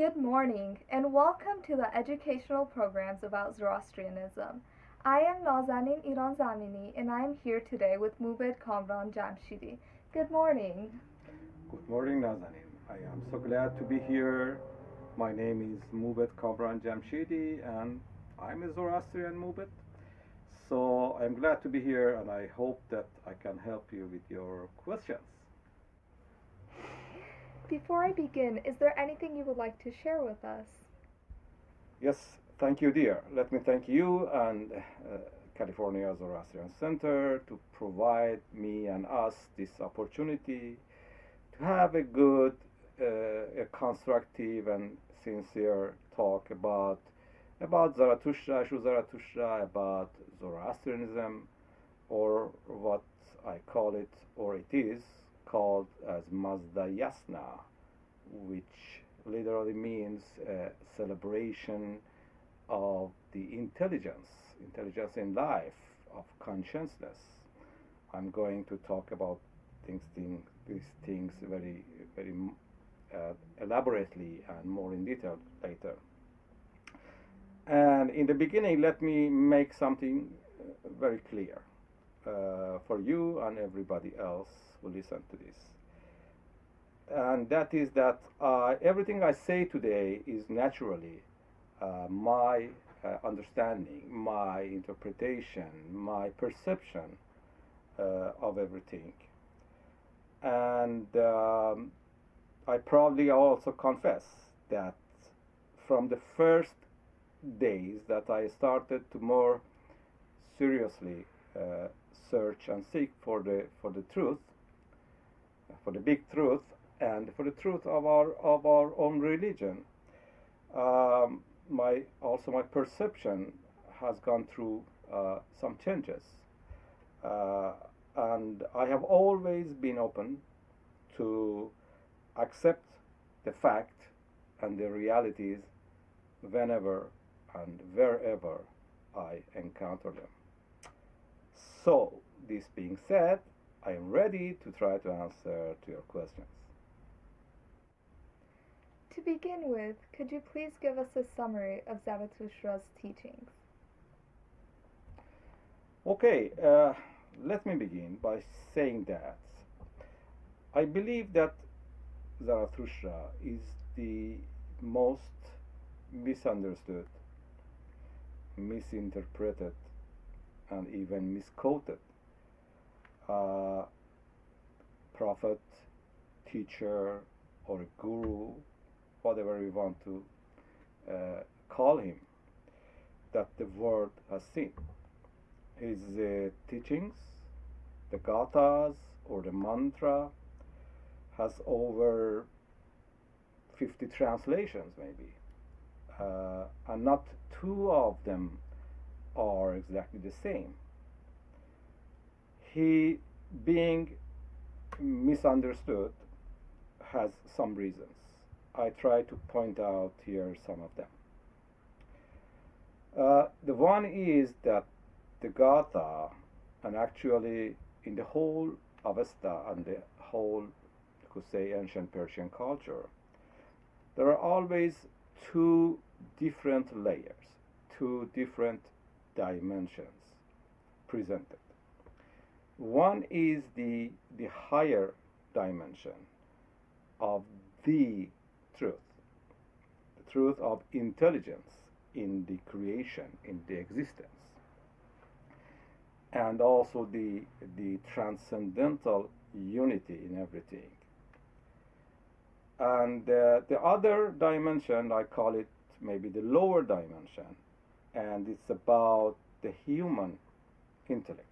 Good morning, and welcome to the educational programs about Zoroastrianism. I am Nazanin Iranzamini, and I am here today with Mubed Kamran Jamshidi. Good morning. Good morning, Nazanin. I am so glad to be here. My name is Mubed Kamran Jamshidi, and I'm a Zoroastrian Mubed. So I'm glad to be here, and I hope that I can help you with your questions. Before I begin, is there anything you would like to share with us? Yes, thank you, dear. Let me thank you and uh, California Zoroastrian Center to provide me and us this opportunity to have a good, uh, a constructive and sincere talk about about Zarathustra, Shu Zarathustra, about Zoroastrianism, or what I call it, or it is called as Mazda Yasna, which literally means a celebration of the intelligence, intelligence in life, of consciousness. I'm going to talk about things, things these things very, very uh, elaborately and more in detail later. And in the beginning, let me make something uh, very clear uh, for you and everybody else who listen to this. And that is that uh, everything I say today is naturally uh, my uh, understanding, my interpretation, my perception uh, of everything. And um, I probably also confess that from the first days that I started to more seriously uh, search and seek for the for the truth, for the big truth, and for the truth of our of our own religion. Um, my also my perception has gone through uh, some changes, uh, and I have always been open to accept the fact and the realities whenever and wherever I encounter them. So, this being said, I am ready to try to answer to your questions. To begin with, could you please give us a summary of Zarathustra's teachings? Okay, uh, let me begin by saying that I believe that Zarathustra is the most misunderstood, misinterpreted, and even misquoted uh, prophet, teacher, or guru, whatever we want to uh, call him, that the world has seen. His uh, teachings, the gathas or the mantra, has over 50 translations, maybe. Uh, and not two of them are exactly the same. He, being misunderstood, has some reasons. I try to point out here some of them. Uh, the one is that the Gatha, and actually in the whole Avesta and the whole, you could say, ancient Persian culture, there are always two different layers, two different dimensions presented. One is the, the higher dimension of the truth, the truth of intelligence in the creation, in the existence, and also the, the transcendental unity in everything. And uh, the other dimension, I call it maybe the lower dimension, and it's about the human intellect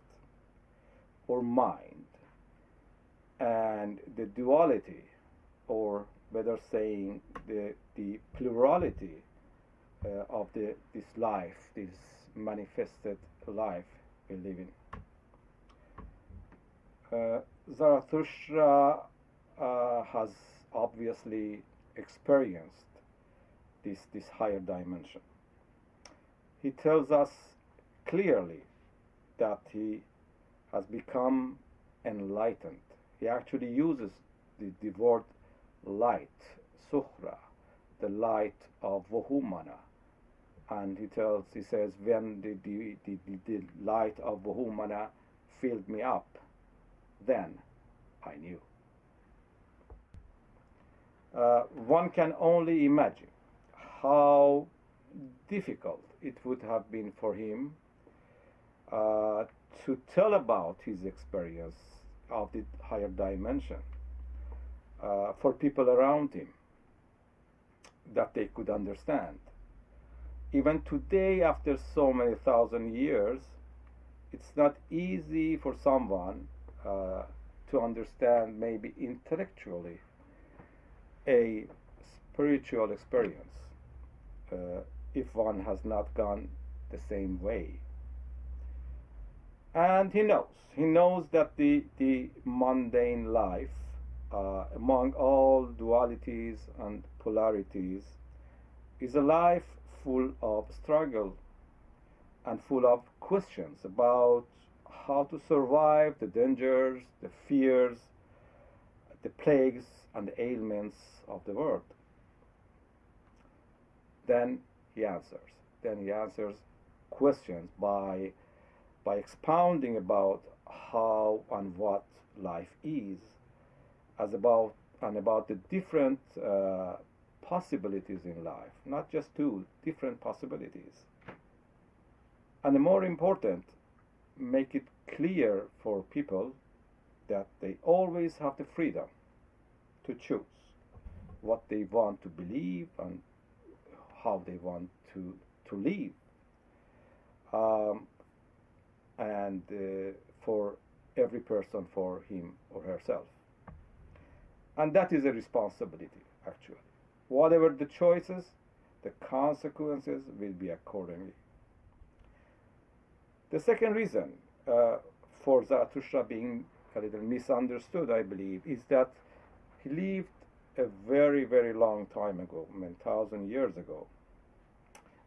or mind and the duality or better saying the, the plurality uh, of the, this life, this manifested life we live in. Uh, Zarathustra uh, has obviously experienced this, this higher dimension. He tells us clearly that he has become enlightened. He actually uses the, the word light, sukhra, the light of Vahumana. And he tells, he says, when the, the, the, the light of Vahumana filled me up, then I knew. Uh, one can only imagine how difficult it would have been for him uh, to tell about his experience of the higher dimension uh, for people around him that they could understand. Even today, after so many thousand years, it's not easy for someone uh, to understand, maybe intellectually, a spiritual experience uh, if one has not gone the same way. And he knows, he knows that the, the mundane life, uh, among all dualities and polarities, is a life full of struggle and full of questions about how to survive the dangers, the fears, the plagues, and the ailments of the world. Then he answers. Then he answers questions by by expounding about how and what life is, as about and about the different uh, possibilities in life, not just two different possibilities. And the more important, make it clear for people that they always have the freedom to choose what they want to believe and how they want to to live. Um, and uh, for every person for him or herself. And that is a responsibility, actually. Whatever the choices, the consequences will be accordingly. The second reason uh, for Zarathustra being a little misunderstood, I believe, is that he lived a very, very long time ago, I mean, thousand years ago.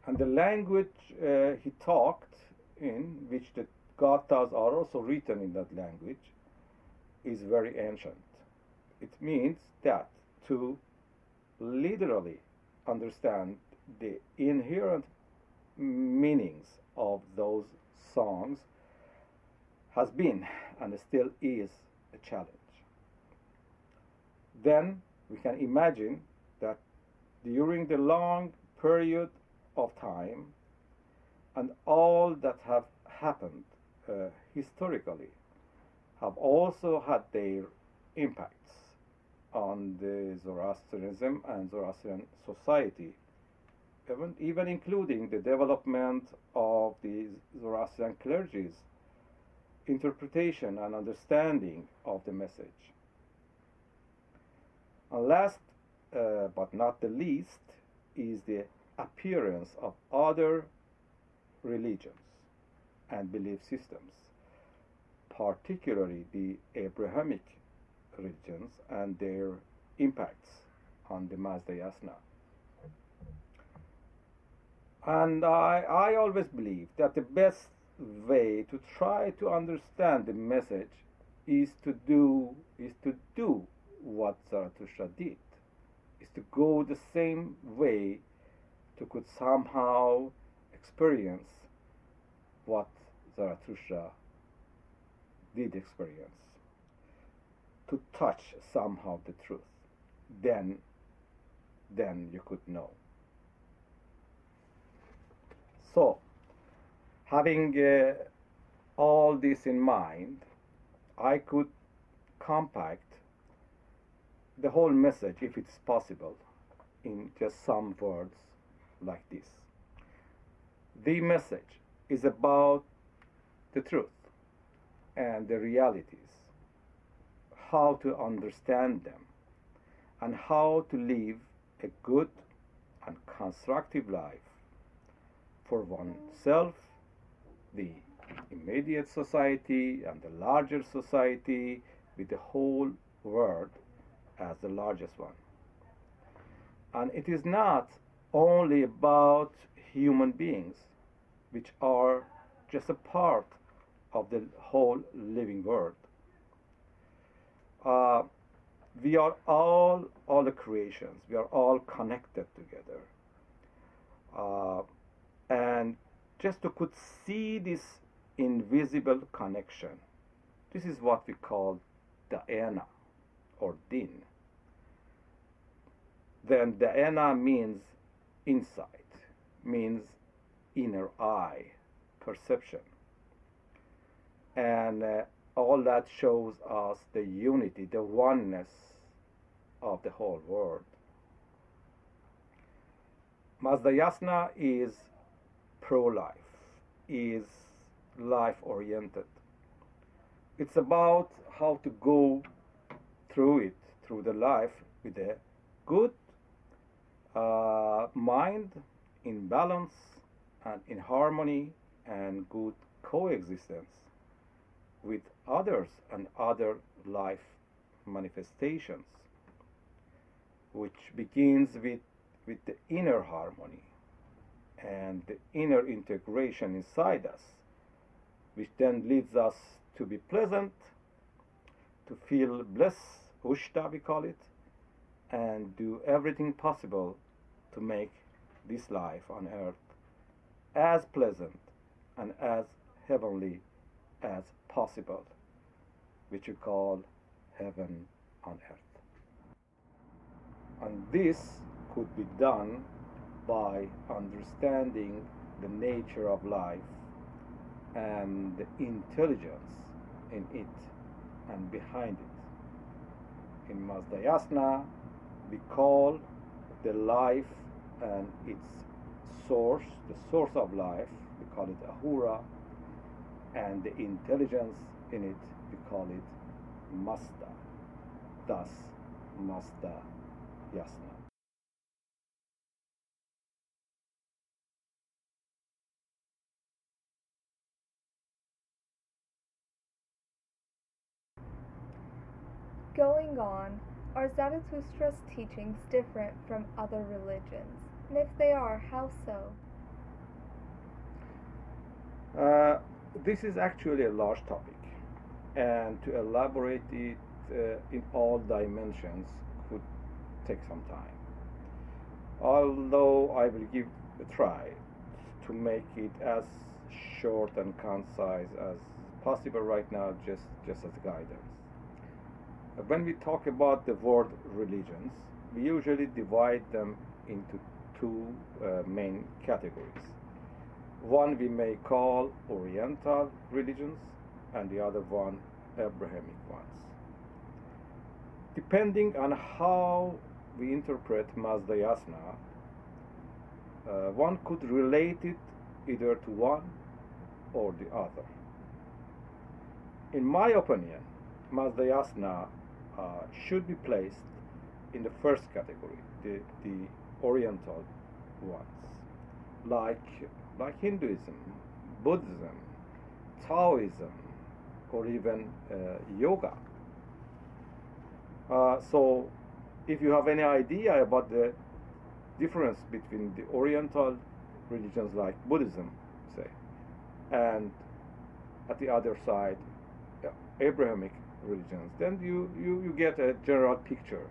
And the language uh, he talked in, which the gathas are also written in that language, is very ancient. It means that to literally understand the inherent meanings of those songs has been and still is a challenge. Then we can imagine that during the long period of time and all that have happened uh, historically have also had their impacts on the Zoroastrianism and Zoroastrian society, even, even including the development of the Zoroastrian clergy's interpretation and understanding of the message. And last uh, but not the least is the appearance of other religions and belief systems, particularly the Abrahamic religions and their impacts on the Mazda Yasna. And I, I always believe that the best way to try to understand the message is to do is to do what Zarathustra did, is to go the same way to could somehow experience what Zarathustra did experience, to touch somehow the truth. Then, then you could know. So, having uh, all this in mind, I could compact the whole message, if it's possible, in just some words like this. The message is about the truth and the realities, how to understand them, and how to live a good and constructive life for oneself, the immediate society, and the larger society, with the whole world as the largest one. And it is not only about human beings, which are just a part of the whole living world. Uh, we are all all the creations. We are all connected together. Uh, and just to could see this invisible connection, this is what we call Da'ena or Din. Then Da'ena means insight, means inner eye, perception. And uh, all that shows us the unity, the oneness of the whole world. Mazdayasna is pro life, is life oriented. It's about how to go through it, through the life with a good uh, mind in balance and in harmony and good coexistence with others and other life manifestations, which begins with, with the inner harmony and the inner integration inside us, which then leads us to be pleasant, to feel bliss, ushta we call it, and do everything possible to make this life on earth as pleasant and as heavenly as possible, which we call heaven on earth. And this could be done by understanding the nature of life and the intelligence in it and behind it. In Mazdayasna, we call the life and its source, the source of life, we call it Ahura, and the intelligence in it, we call it Mazda. Thus, Mazda Yasna. Going on, are Zarathustra's teachings different from other religions? And if they are, how so? Uh, this is actually a large topic, and to elaborate it uh, in all dimensions could take some time. Although I will give a try to make it as short and concise as possible right now, just, just as guidance. When we talk about the word religions, we usually divide them into two uh, main categories. One we may call Oriental religions, and the other one Abrahamic ones. Depending on how we interpret Mazdayasna, uh, one could relate it either to one or the other. In my opinion, Mazdayasna uh, should be placed in the first category, the, the Oriental ones, like, like Hinduism, Buddhism, Taoism, or even uh, yoga. Uh, so, if you have any idea about the difference between the Oriental religions like Buddhism, say, and at the other side, uh, Abrahamic religions, then you, you, you get a general picture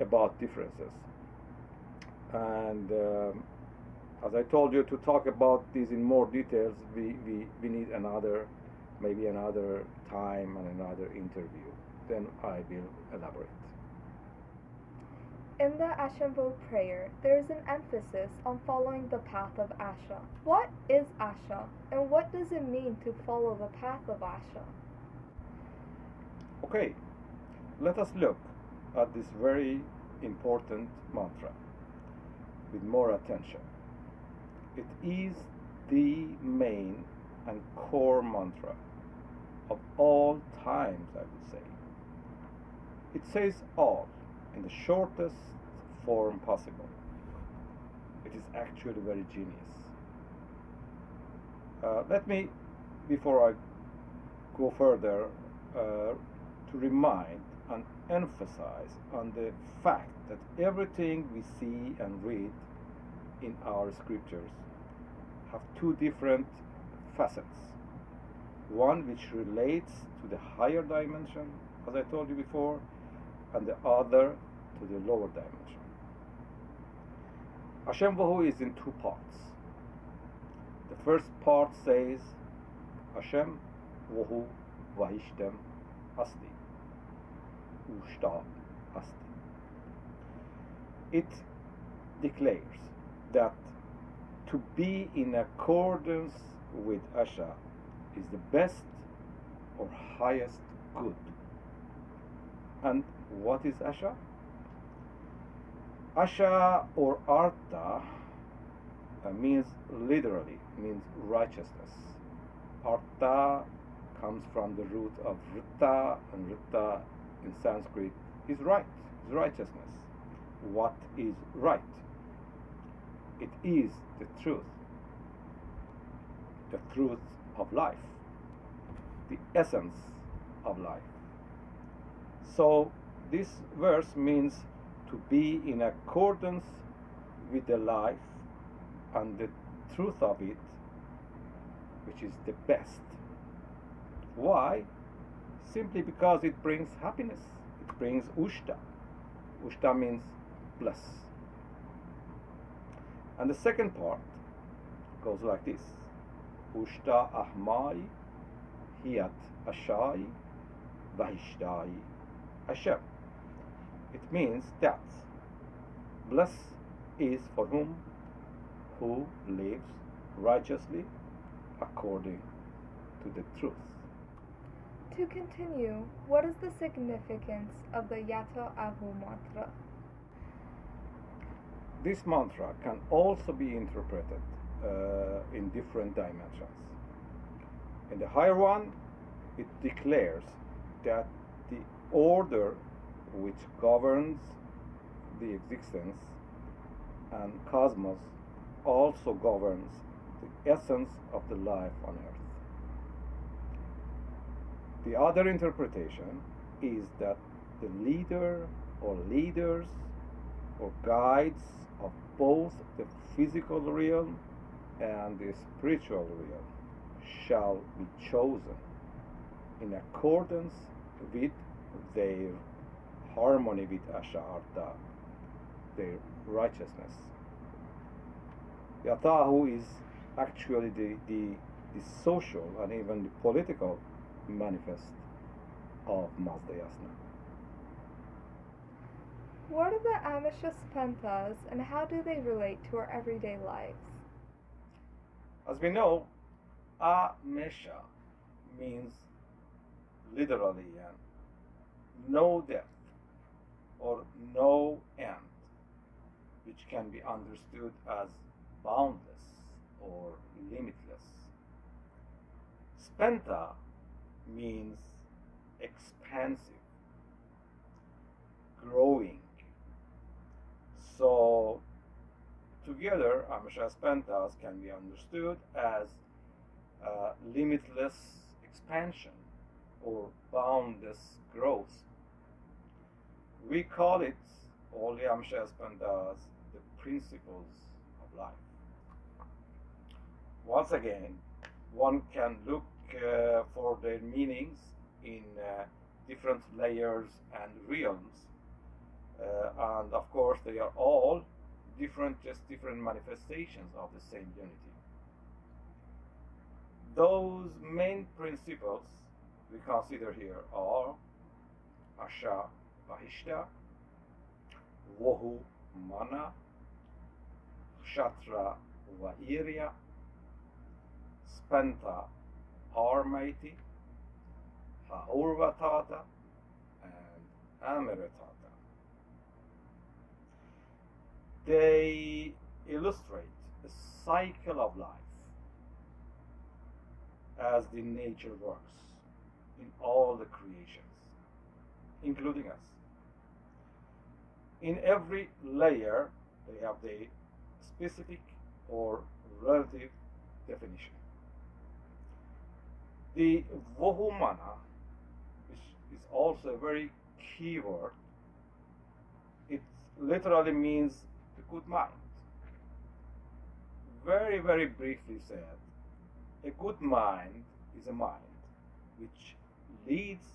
about differences. And um, as I told you, to talk about this in more details, we, we, we need another, maybe another time and another interview. Then I will elaborate. In the Ashem Vohu prayer, there is an emphasis on following the path of Asha. What is Asha, and what does it mean to follow the path of Asha? Okay, let us look at this very important mantra with more attention. It is the main and core mantra of all times, I would say. It says all in the shortest form possible. It is actually very genius. Uh, let me, before I go further, uh, to remind and emphasize on the fact that everything we see and read in our scriptures have two different facets. One which relates to the higher dimension, as I told you before, and the other to the lower dimension. Ashem Vohu is in two parts. The first part says Ashem Vohu Vahishtem Asti. Ushta Asti. It declares that to be in accordance with Asha is the best or highest good. And what is Asha? Asha or Artha uh, means literally means righteousness. Artha comes from the root of Rita, and Rita in Sanskrit is right, is righteousness. What is right? It is the truth, the truth of life, the essence of life. So, this verse means to be in accordance with the life and the truth of it, which is the best. Why? Simply because it brings happiness. It brings ushta. Ushta means bliss. And the second part goes like this Ushta ahmai hiyat ashai vahishtai Ashem. It means that bless is for whom who lives righteously according to the truth. To continue, what is the significance of the Yatha Ahu mantra? This mantra can also be interpreted uh, in different dimensions. In the higher one, it declares that the order which governs the existence and cosmos also governs the essence of the life on earth. The other interpretation is that the leader or leaders or guides both the physical realm and the spiritual realm shall be chosen in accordance with their harmony with Asha their righteousness. Yatahu is actually the, the, the social and even the political manifest of Mazda Yasna. What are the Amesha Spentas and how do they relate to our everyday lives? As we know, Amesha means literally no death or no end, which can be understood as boundless or limitless. Spenta means expansive, growing. So, together, Amesha Spentas can be understood as uh, limitless expansion or boundless growth. We call it, all Amesha Spentas, the principles of life. Once again, one can look uh, for their meanings in uh, different layers and realms. Uh, and of course, they are all different, just different manifestations of the same unity. Those main principles we consider here are Asha Vahishta, Vohu Mana, Kshatra Vairya, Spenta Armaiti, Haurvatata, and Amiratata. They illustrate the cycle of life as the nature works in all the creations, including us. In every layer, they have the specific or relative definition. The Vohumana, which is also a very key word, it literally means good mind. Very, very briefly said, a good mind is a mind which leads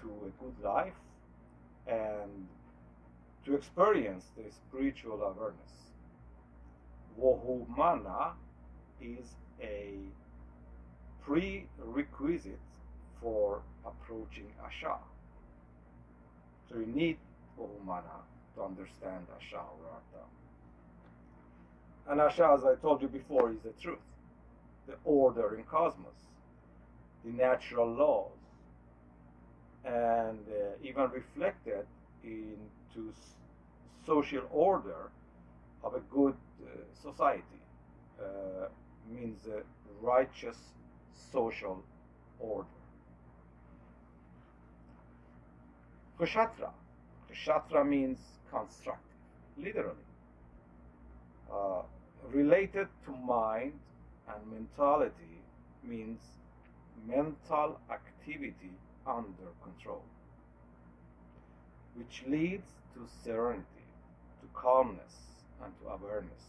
to a good life and to experience the spiritual awareness. Vohumana is a prerequisite for approaching Asha. So you need Vohumana to understand Asha or. And Asha, as I told you before, is the truth, the order in cosmos, the natural laws, and uh, even reflected into social order of a good uh, society uh, means a righteous social order. Kshatra. Kshatra means constructive, literally. Uh, related to mind and mentality means mental activity under control, which leads to serenity, to calmness, and to awareness.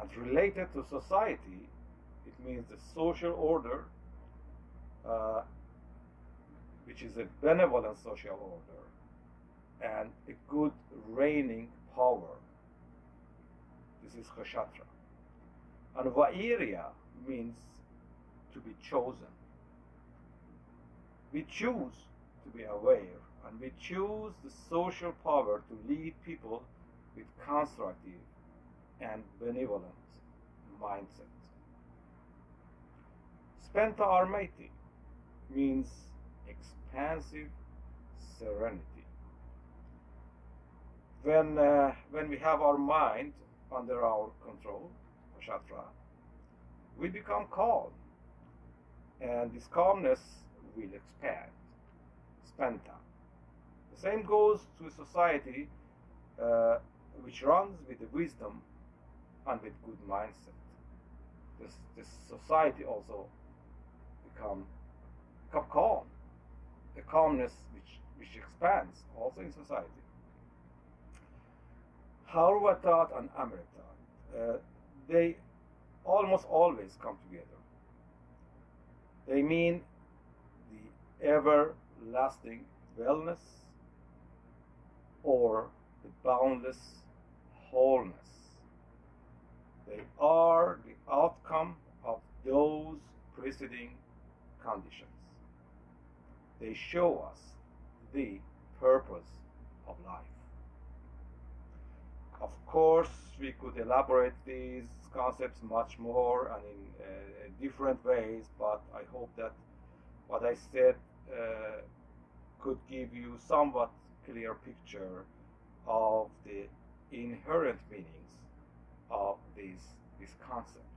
And related to society, it means the social order, uh, which is a benevolent social order, and a good reigning power. This is Kshatra. And Vairya means to be chosen. We choose to be aware and we choose the social power to lead people with constructive and benevolent mindset. Spenta Armati means expansive serenity. When, uh, when we have our mind under our control, Shatra, we become calm. And this calmness will expand. Spenta. The same goes to a society uh, which runs with wisdom and with good mindset. This, this society also become, become calm. The calmness which, which expands also in society. Harvatat and Amrita, uh, they almost always come together. They mean the everlasting wellness or the boundless wholeness. They are the outcome of those preceding conditions. They show us the purpose of life. Of course, we could elaborate these concepts much more and in uh, different ways, but I hope that what I said uh, could give you somewhat clear picture of the inherent meanings of these these concepts.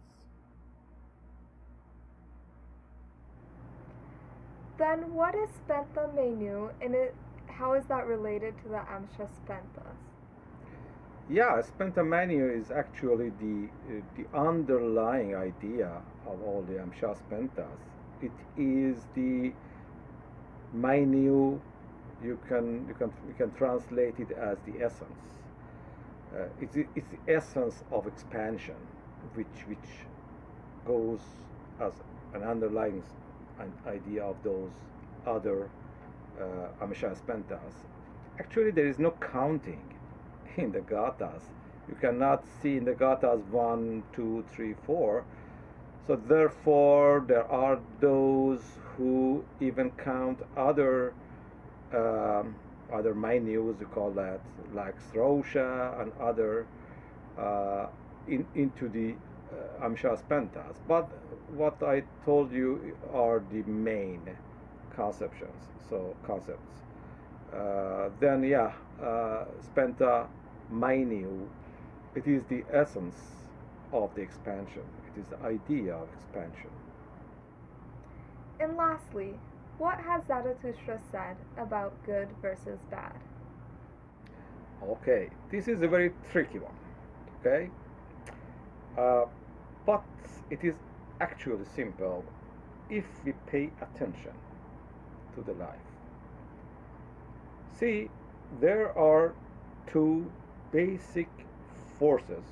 Then what is Spenta Mainyu and it, how is that related to the Amsha Spentas? Yeah, Spenta Mainyu is actually the uh, the underlying idea of all the Amsha Spentas. It is the menu you can you can you can translate it as the essence. Uh, it's, it's the essence of expansion, which which goes as an underlying an idea of those other uh, Amsha Spentas. Actually, there is no counting in the gathas. You cannot see in the gathas one, two, three, four. So therefore, there are those who even count other um, other menus, you call that, like Srosha and other, uh, in, into the uh, Amsha Spentas. But what I told you are the main conceptions, so concepts. Uh, then, yeah, uh, Spenta Mainyu, it is the essence of the expansion. It is the idea of expansion. And lastly, what has Zarathustra said about good versus bad? Okay, this is a very tricky one. Okay, uh, but it is actually simple if we pay attention to the life. See, there are two basic forces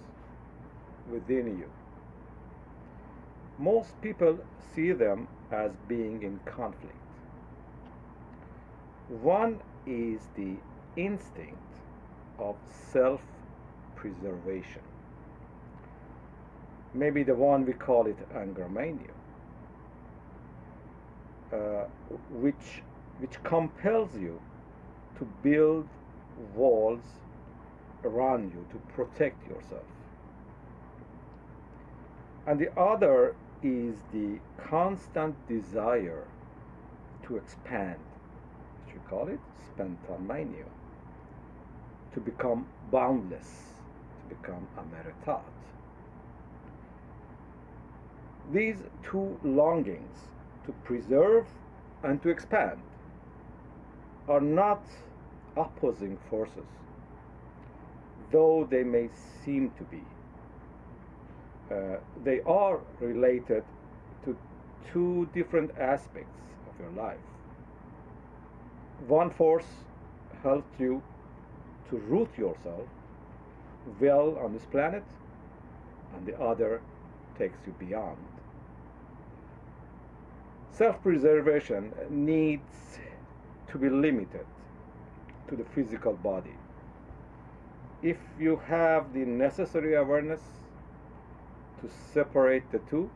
within you. Most people see them as being in conflict. One is the instinct of self preservation. Maybe the one we call it Angra Mainyu, uh, which, which compels you to build walls around you to protect yourself. And the other is the constant desire to expand, as you call it, spontaneity, to become boundless, to become ameritat. These two longings to preserve and to expand are not opposing forces, though they may seem to be. Uh, they are related to two different aspects of your life. One force helps you to root yourself well on this planet, and the other takes you beyond. Self preservation needs to be limited to the physical body. If you have the necessary awareness to separate the two,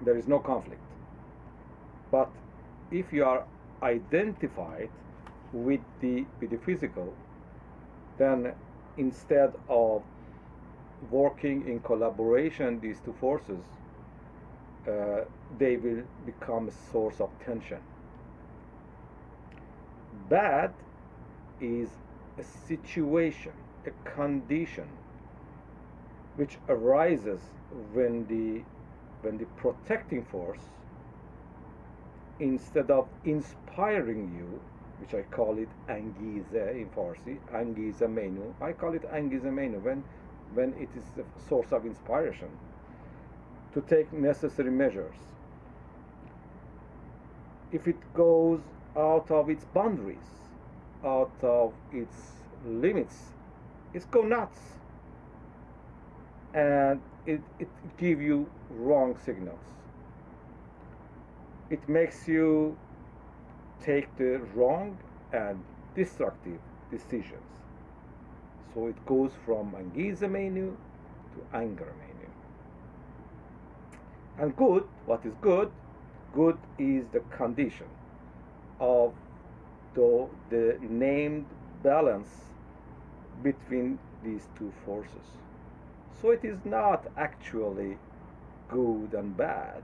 there is no conflict. But if you are identified with the, with the physical, then instead of working in collaboration, these two forces, uh, they will become a source of tension. Bad is a situation, a condition which arises when the when the protecting force instead of inspiring you which I call it angize in Farsi, angize menu. I call it angize menu when, when it is the source of inspiration to take necessary measures. If it goes out of its boundaries, out of its limits, it's go nuts. And it, it give you wrong signals. It makes you take the wrong and destructive decisions. So it goes from Angiza menu to Angra Mainyu. And good, what is good? Good is the condition of the, the named balance between these two forces. So it is not actually good and bad.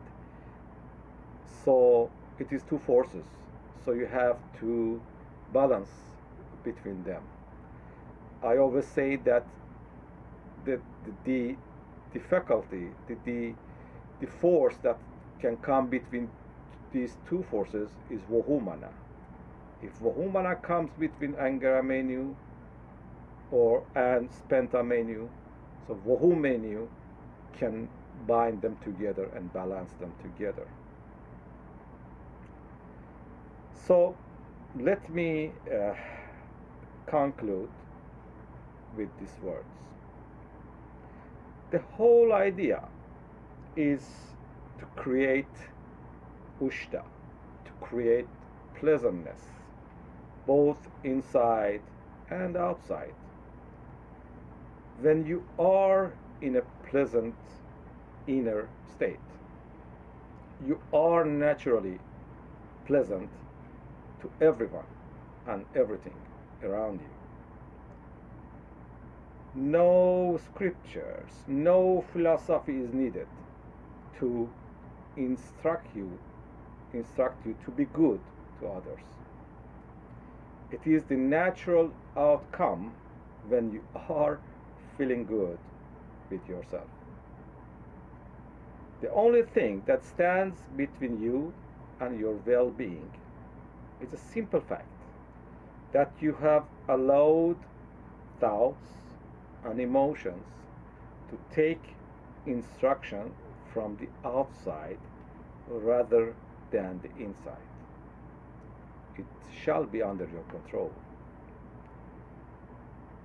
So it is two forces. So you have to balance between them. I always say that the, the, the faculty, the, the, the force that can come between these two forces is Vahumana. If Vahumana comes between Angra Mainyu or and Spenta Mainyu, so Vahu menu can bind them together and balance them together. So let me uh, conclude with these words. The whole idea is to create ushta, to create pleasantness, both inside and outside. When you are in a pleasant inner state, you are naturally pleasant to everyone and everything around you. No scriptures, no philosophy is needed to instruct you, instruct you to be good to others. It is the natural outcome when you are feeling good with yourself. The only thing that stands between you and your well being is a simple fact that you have allowed thoughts and emotions to take instruction from the outside rather than the inside. It shall be under your control.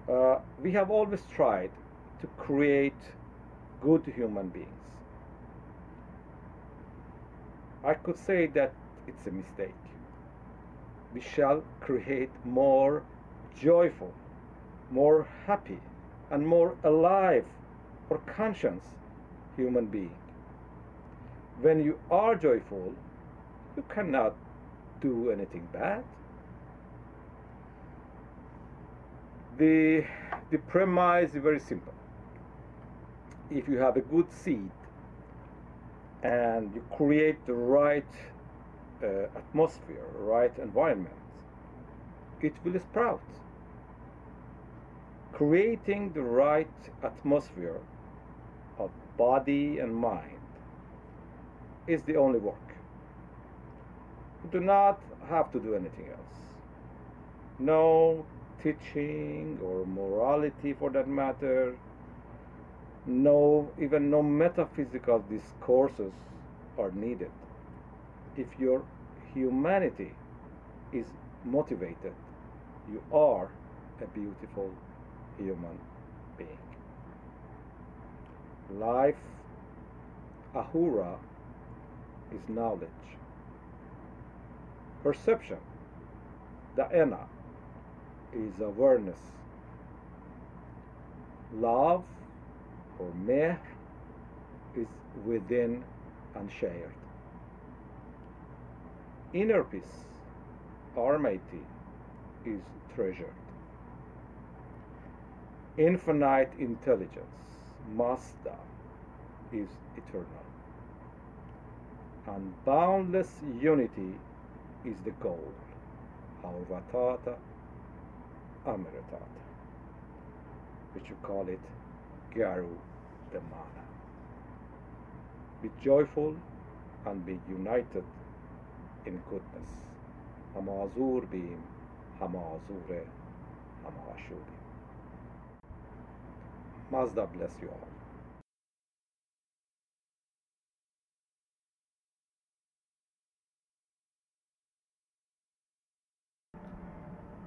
Uh, we have always tried to create good human beings. I could say that it's a mistake we shall create more joyful, more happy, and more alive or conscious human being. When you are joyful, you cannot do anything bad. The, the premise is very simple. If you have a good seed and you create the right uh, atmosphere, right environment, it will sprout. Creating the right atmosphere of body and mind is the only work. You do not have to do anything else. No teaching or morality for that matter. No, even no metaphysical discourses are needed. If your humanity is motivated, you are a beautiful human being. Life, ahura, is knowledge. Perception, the da'ena, is awareness. Love or mehr is within and shared. Inner peace, Armaiti, is treasured. Infinite intelligence, Mazda, is eternal. And boundless unity is the goal. Harvatata Amiratata, which you call it Garu Dhamana. Be joyful and be united in goodness. Hamazur bim, Hamazure, Hamashuri. Mazda bless you all.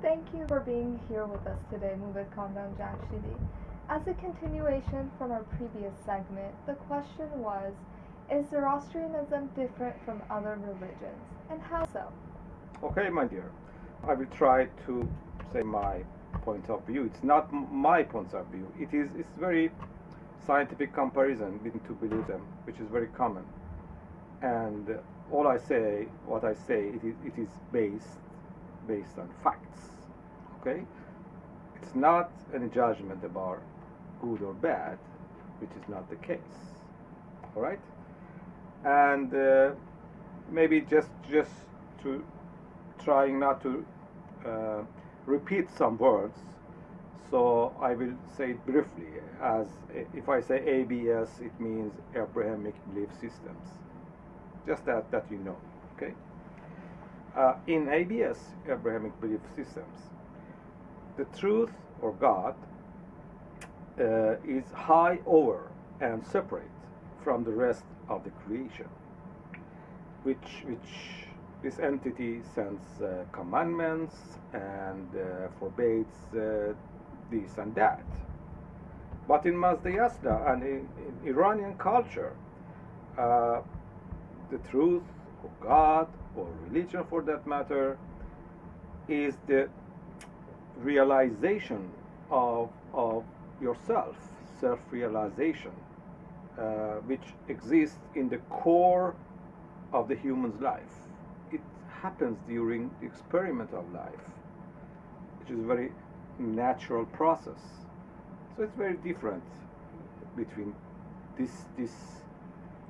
Thank you for being here with us today, Mobed Kamran Jamshidi. As a continuation from our previous segment, the question was Is Zoroastrianism different from other religions, and how so? Okay, my dear, I will try to say my point of view. It's not my point of view. It is it's very scientific comparison between two beliefs, which is very common. And all I say, what I say, it is, it is based based on facts. Okay, it's not any judgment about good or bad, which is not the case. All right, and uh, maybe just just to trying not to uh, repeat some words. So I will say it briefly. As if I say ABS, it means Abrahamic belief systems. Just that that you know. Okay. Uh, in ABS, Abrahamic belief systems, the truth or God uh, is high over and separate from the rest of the creation, which which this entity sends uh, commandments and uh, forbids uh, this and that. But in Mazdayasna and in, in Iranian culture, uh, the truth of God or religion for that matter is the realization of, of yourself, self realization, uh, which exists in the core of the human's life. It happens during the experiment of life, which is a very natural process. So it's very different between this, this,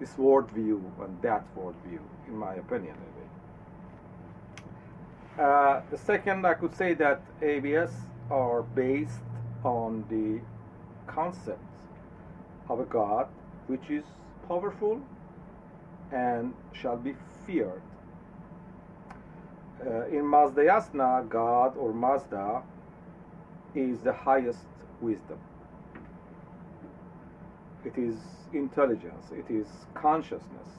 this worldview and that worldview, in my opinion. Uh, the second, I could say that ABS are based on the concept of a God which is powerful and shall be feared. Uh, in Mazdayasna, God or Mazda is the highest wisdom. It is intelligence, it is consciousness,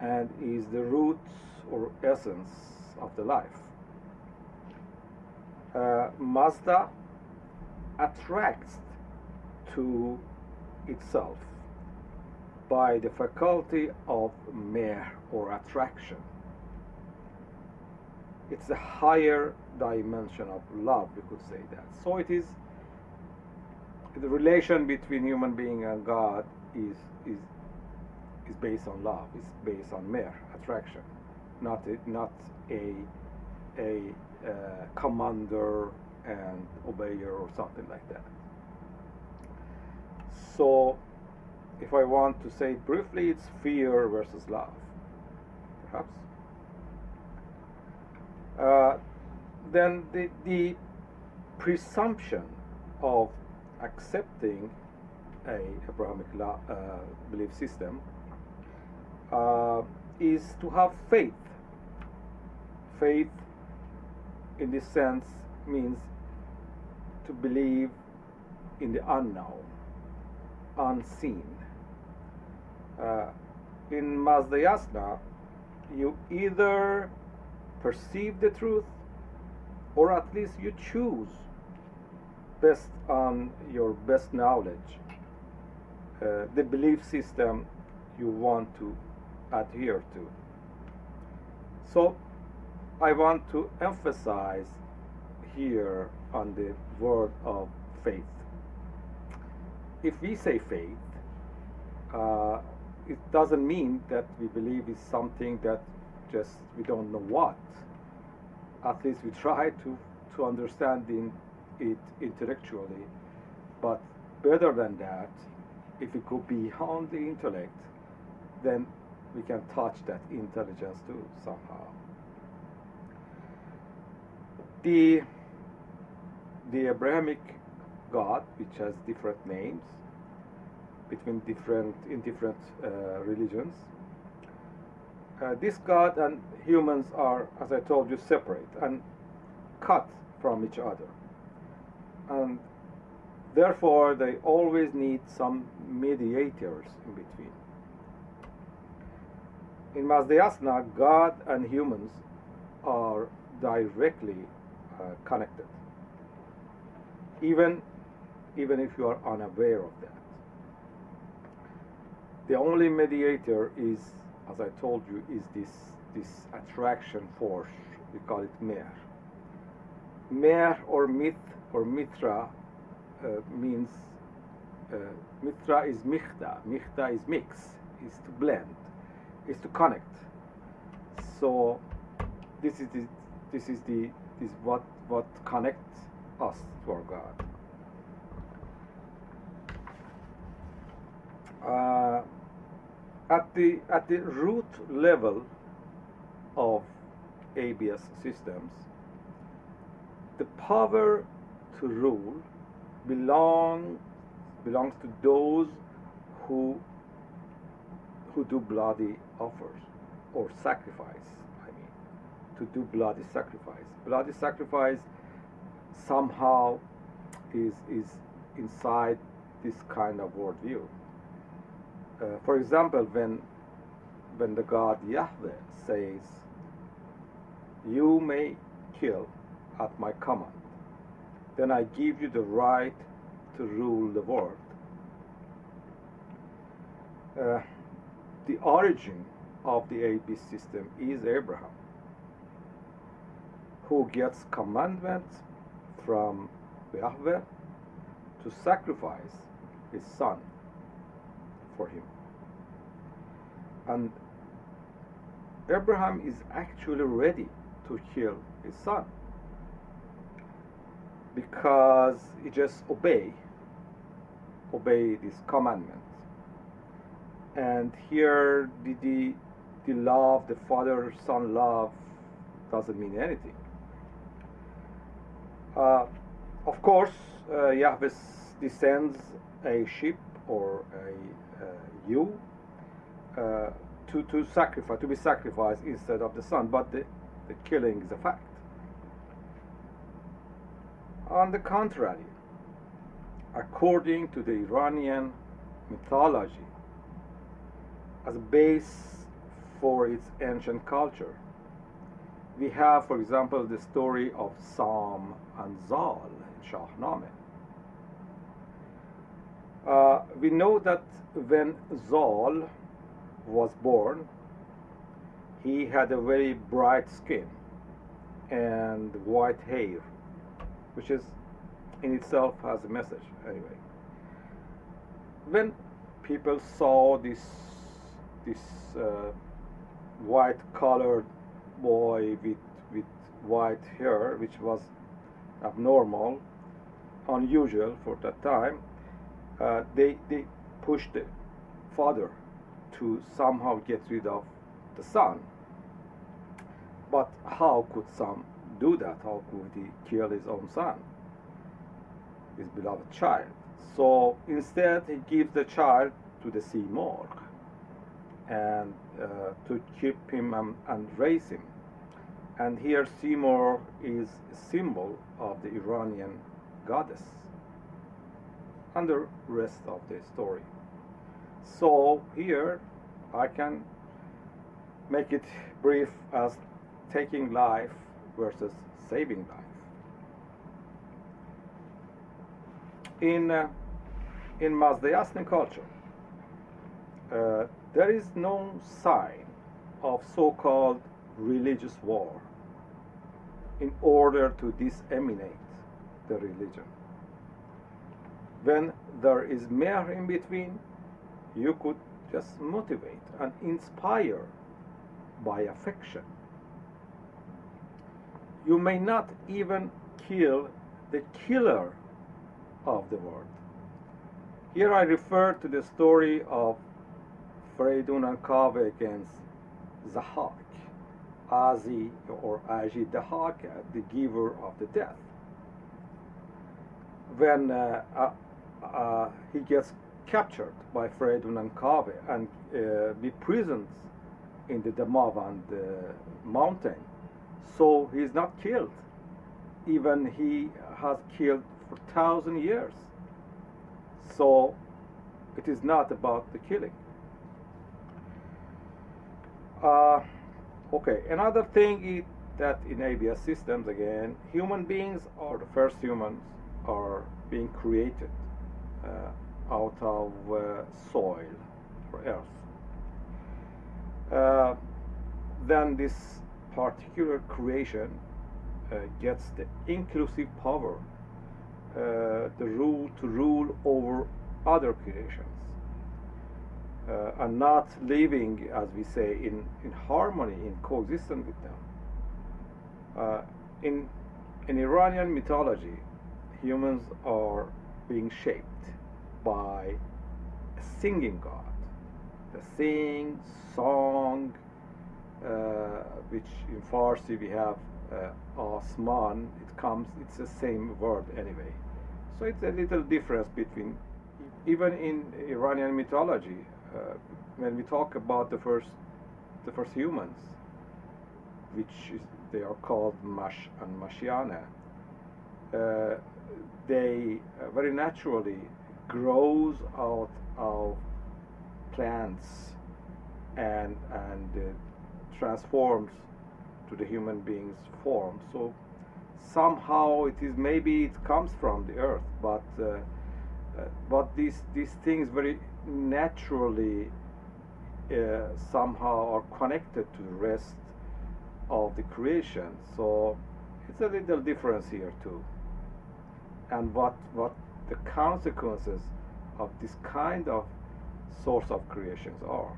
and is the root or essence of the life. Uh, Mazda attracts to itself by the faculty of mehr or attraction. it's a higher dimension of love, we could say that. So it is the relation between human being and God is is is based on love, is based on mehr attraction, not a, not a a uh, commander and obeyer or something like that. So, if I want to say it briefly, it's fear versus love, perhaps. Uh, then the, the presumption of accepting a Abrahamic law, uh, belief system uh, is to have faith. Faith, in this sense, means to believe in the unknown, unseen. Uh, in Mazda Yasna, you either perceive the truth or at least you choose based on your best knowledge uh, the belief system you want to adhere to. So I want to emphasize here on the word of faith. If we say faith, uh, it doesn't mean that we believe is something that just we don't know what. At least we try to, to understand in, it intellectually. But better than that, if we go beyond the intellect, then we can touch that intelligence too somehow. The the Abrahamic God, which has different names between different in different uh, religions, uh, this God and humans are, as I told you, separate and cut from each other, and therefore they always need some mediators in between. In Mazda Yasna, God and humans are directly connected, even even if you are unaware of that. The only mediator is, as I told you, is this this attraction force. We call it mehr. Mehr or myth or mitra uh, means uh, mitra is michta. Michta is mix, is to blend, is to connect. So this is the, this is the this what what connects us to our God. Uh, at the at the root level of ABS systems, the power to rule belong belongs to those who who do bloody offers or sacrifice. To do bloody sacrifice. Bloody sacrifice somehow is is inside this kind of worldview. Uh, for example, when when the God Yahweh says, "You may kill at my command," then I give you the right to rule the world. Uh, the origin of the AB system is Abraham, who gets commandment from Yahweh to sacrifice his son for him. And Abraham is actually ready to kill his son because he just obey obey this commandment and here the, the the love the father son love doesn't mean anything uh, of course uh, Yahweh descends a sheep or a uh, ewe uh, to, to sacrifice to be sacrificed instead of the son but the, the killing is a fact. On the contrary, according to the Iranian mythology, as a base for its ancient culture, we have, for example, the story of Sam and Zal in Shahnameh. Uh, we know that when Zal was born, he had a very bright skin and white hair, which is in itself has a message anyway. When people saw this this uh, white colored boy with with white hair, which was abnormal, unusual for that time, uh, they they pushed the father to somehow get rid of the son. But how could Sam do that? How could he kill his own son, his beloved child? So instead, he gives the child to the Simorgh, and to keep him and, and raise him. And here Simorgh is a symbol of the Iranian goddess and the rest of the story. So here I can make it brief as taking life versus saving life. In uh, in Mazdayasnin culture, uh, there is no sign of so-called religious war in order to disseminate the religion. When there is mehr in between, you could just motivate and inspire by affection. You may not even kill the killer of the world. Here I refer to the story of Feridun against Zahak, Azi or Aji Dahak, the giver of the death. When uh, uh, uh, he gets captured by Feridun and uh, be prisoned in the Damavand mountain. So he is not killed. Even he has killed for thousand years. So it is not about the killing. Uh, okay, another thing is that in ABS systems, again, human beings or the first humans are being created uh, out of uh, soil or earth. Uh, then this particular creation uh, gets the inclusive power, uh, the rule to rule over other creations. Uh, and not living, as we say, in, in harmony, in coexistence with them. Uh, in, in Iranian mythology, humans are being shaped by a singing god. The sing, song, uh, which in Farsi we have uh, Osman, it comes, it's the same word anyway. So it's a little difference between, even in Iranian mythology, uh, when we talk about the first, the first humans, which is, they are called Mash and Mashiana, uh, they uh, very naturally grows out of plants and and uh, transforms to the human being's form. So somehow it is maybe it comes from the earth, but uh, but these these things very naturally uh, somehow are connected to the rest of the creation. So it's a little difference here too. And what what the consequences of this kind of source of creations are.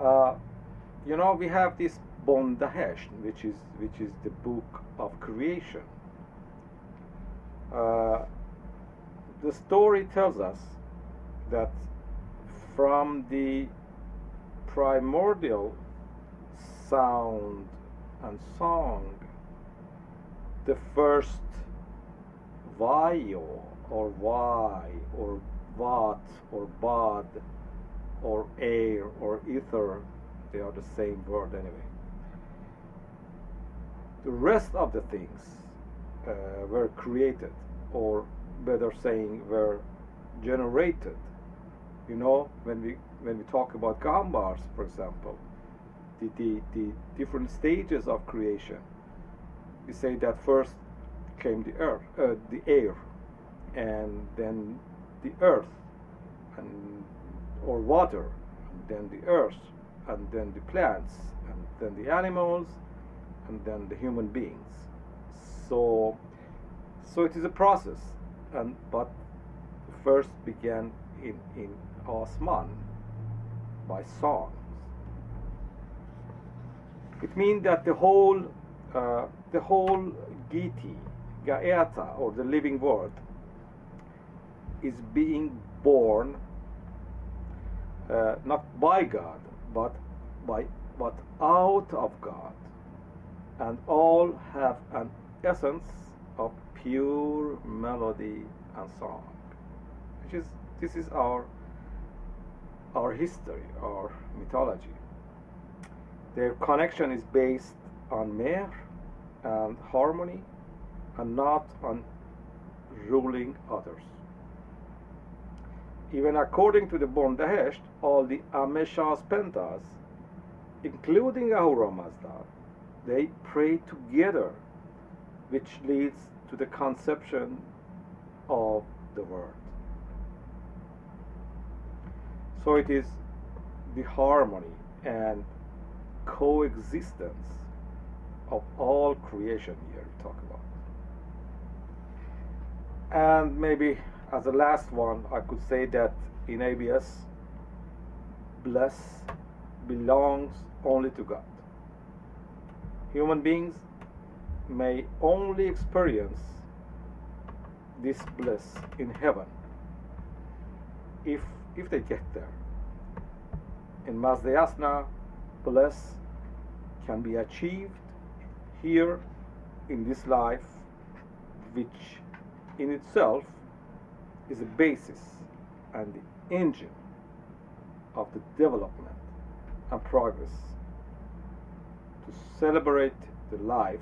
Uh, you know, we have this Bondahesh, which is which is the book of creation. Uh, the story tells us that from the primordial sound and song, the first vayo or why or vat or bad or air or ether, they are the same word anyway. The rest of the things were created, or better saying, were generated. You know, when we when we talk about gahambars, for example, the, the, the different stages of creation, we say that first came the earth, uh, the air, and then the earth, and or water, and then the earth, and then the plants, and then the animals, and then the human beings. So, so it is a process, and but first began in in Osman by songs. It means that the whole uh, the whole Giti, Gaeta, or the living word, is being born uh, not by God, but by but out of God, and all have an essence of pure melody and song, which is this is our our history, our mythology. Their connection is based on mehr and harmony, and not on ruling others. Even according to the Bondahesht, all the Amesha Spentas, including Ahura Mazda, they pray together, which leads to the conception of the world. So it is the harmony and coexistence of all creation here we talk about. And maybe as a last one, I could say that in ABS, bless belongs only to God. Human beings may only experience this bliss in heaven if if they get there. In Mazdayasna, bliss can be achieved here in this life, which in itself is a basis and the engine of the development and progress. To celebrate the life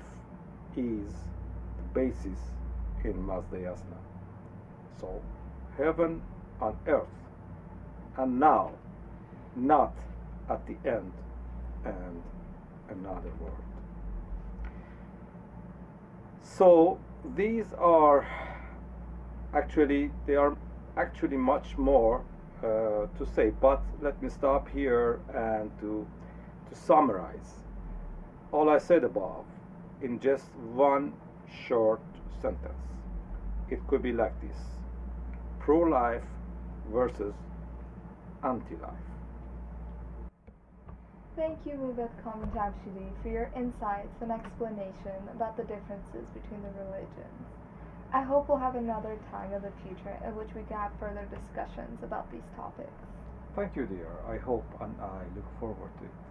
is the basis in Mazdayasna. So, heaven and earth, and now, not at the end and another world. So, these are actually they are actually much more uh, to say but let me stop here and to to summarize all i said above in just one short sentence. It could be like this. Pro-life versus anti-life. Thank you, Khan Jamshidi, for your insights and explanation about the differences between the religions. I hope we'll have another time in the future in which we can have further discussions about these topics. thank you dear. I hope and i look forward to it